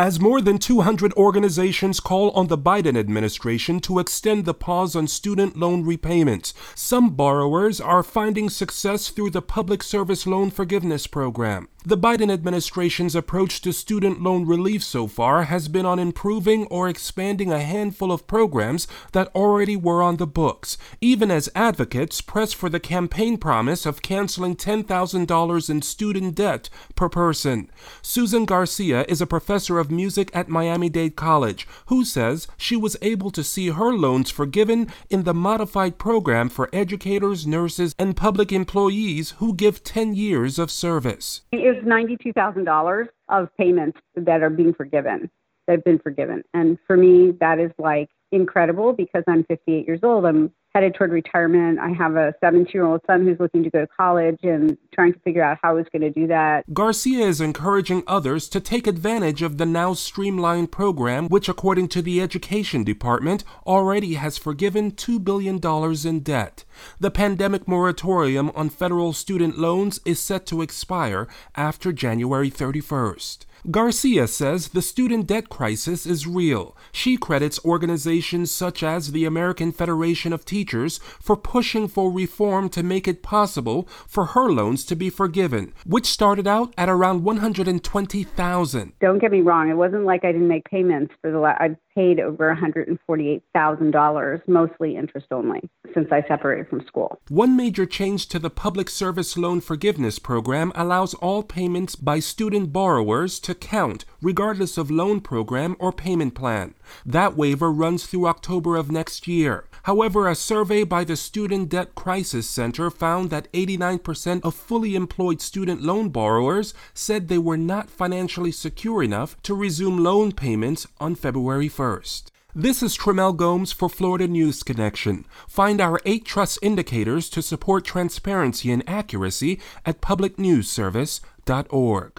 As more than 200 organizations call on the Biden administration to extend the pause on student loan repayments, some borrowers are finding success through the Public Service Loan Forgiveness Program. The Biden administration's approach to student loan relief so far has been on improving or expanding a handful of programs that already were on the books, even as advocates press for the campaign promise of canceling $10,000 in student debt per person. Susan Garcia is a professor of music at Miami Dade College who says she was able to see her loans forgiven in the modified program for educators, nurses, and public employees who give 10 years of service is $92,000 of payments that are being forgiven, have been forgiven. And for me, that is like incredible because I'm 58 years old. I'm headed toward retirement. I have a 17 year old son who's looking to go to college and trying to figure out how he's going to do that. Garcia is encouraging others to take advantage of the now streamlined program, which, according to the Education Department, already has forgiven $2 billion in debt. The pandemic moratorium on federal student loans is set to expire after January 31st. Garcia says the student debt crisis is real. She credits organizations such as the American Federation of Teachers for pushing for reform to make it possible for her loans to be forgiven, which started out at around 120,000. Don't get me wrong, it wasn't like I didn't make payments for the last I paid over $148,000, mostly interest only, since I separated from school. One major change to the Public Service Loan Forgiveness Program allows all payments by student borrowers to to count, regardless of loan program or payment plan. That waiver runs through October of next year. However, a survey by the Student Debt Crisis Center found that 89% of fully employed student loan borrowers said they were not financially secure enough to resume loan payments on February 1st. This is Trimmel Gomes for Florida News Connection. Find our eight trust indicators to support transparency and accuracy at publicnewsservice.org.